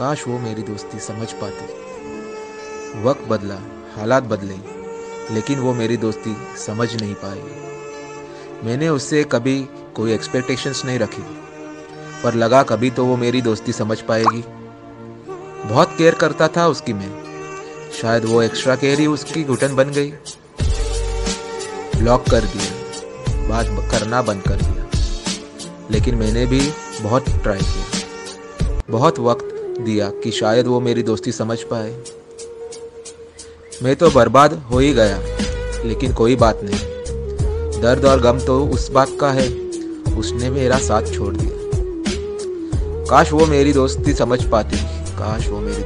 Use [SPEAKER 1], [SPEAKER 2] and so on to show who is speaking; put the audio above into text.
[SPEAKER 1] काश वो मेरी दोस्ती समझ पाती। वक्त बदला, हालात बदले, लेकिन वो मेरी दोस्ती समझ नहीं पाई। मैंने उससे कभी कोई एक्सपेक्टेशंस नहीं रखी, पर लगा कभी तो वो मेरी दोस्ती समझ पाएगी। बहुत केयर करता था उसकी मैं। शायद वो एक्स्ट्रा केयर ही उसकी घुटन बन गई। ब्लॉक कर दिया, बात करना बंद कर दिया। लेकिन मैंने भी बहुत ट्राई किया। बहुत वक्त दिया कि शायद वो मेरी दोस्ती समझ पाए। मैं तो बर्बाद हो ही गया, लेकिन कोई बात नहीं। दर्द और गम तो उस बात का है, उसने मेरा साथ छोड़ दिया। काश वो मेरी दोस्ती समझ पाती, काश वो मेरी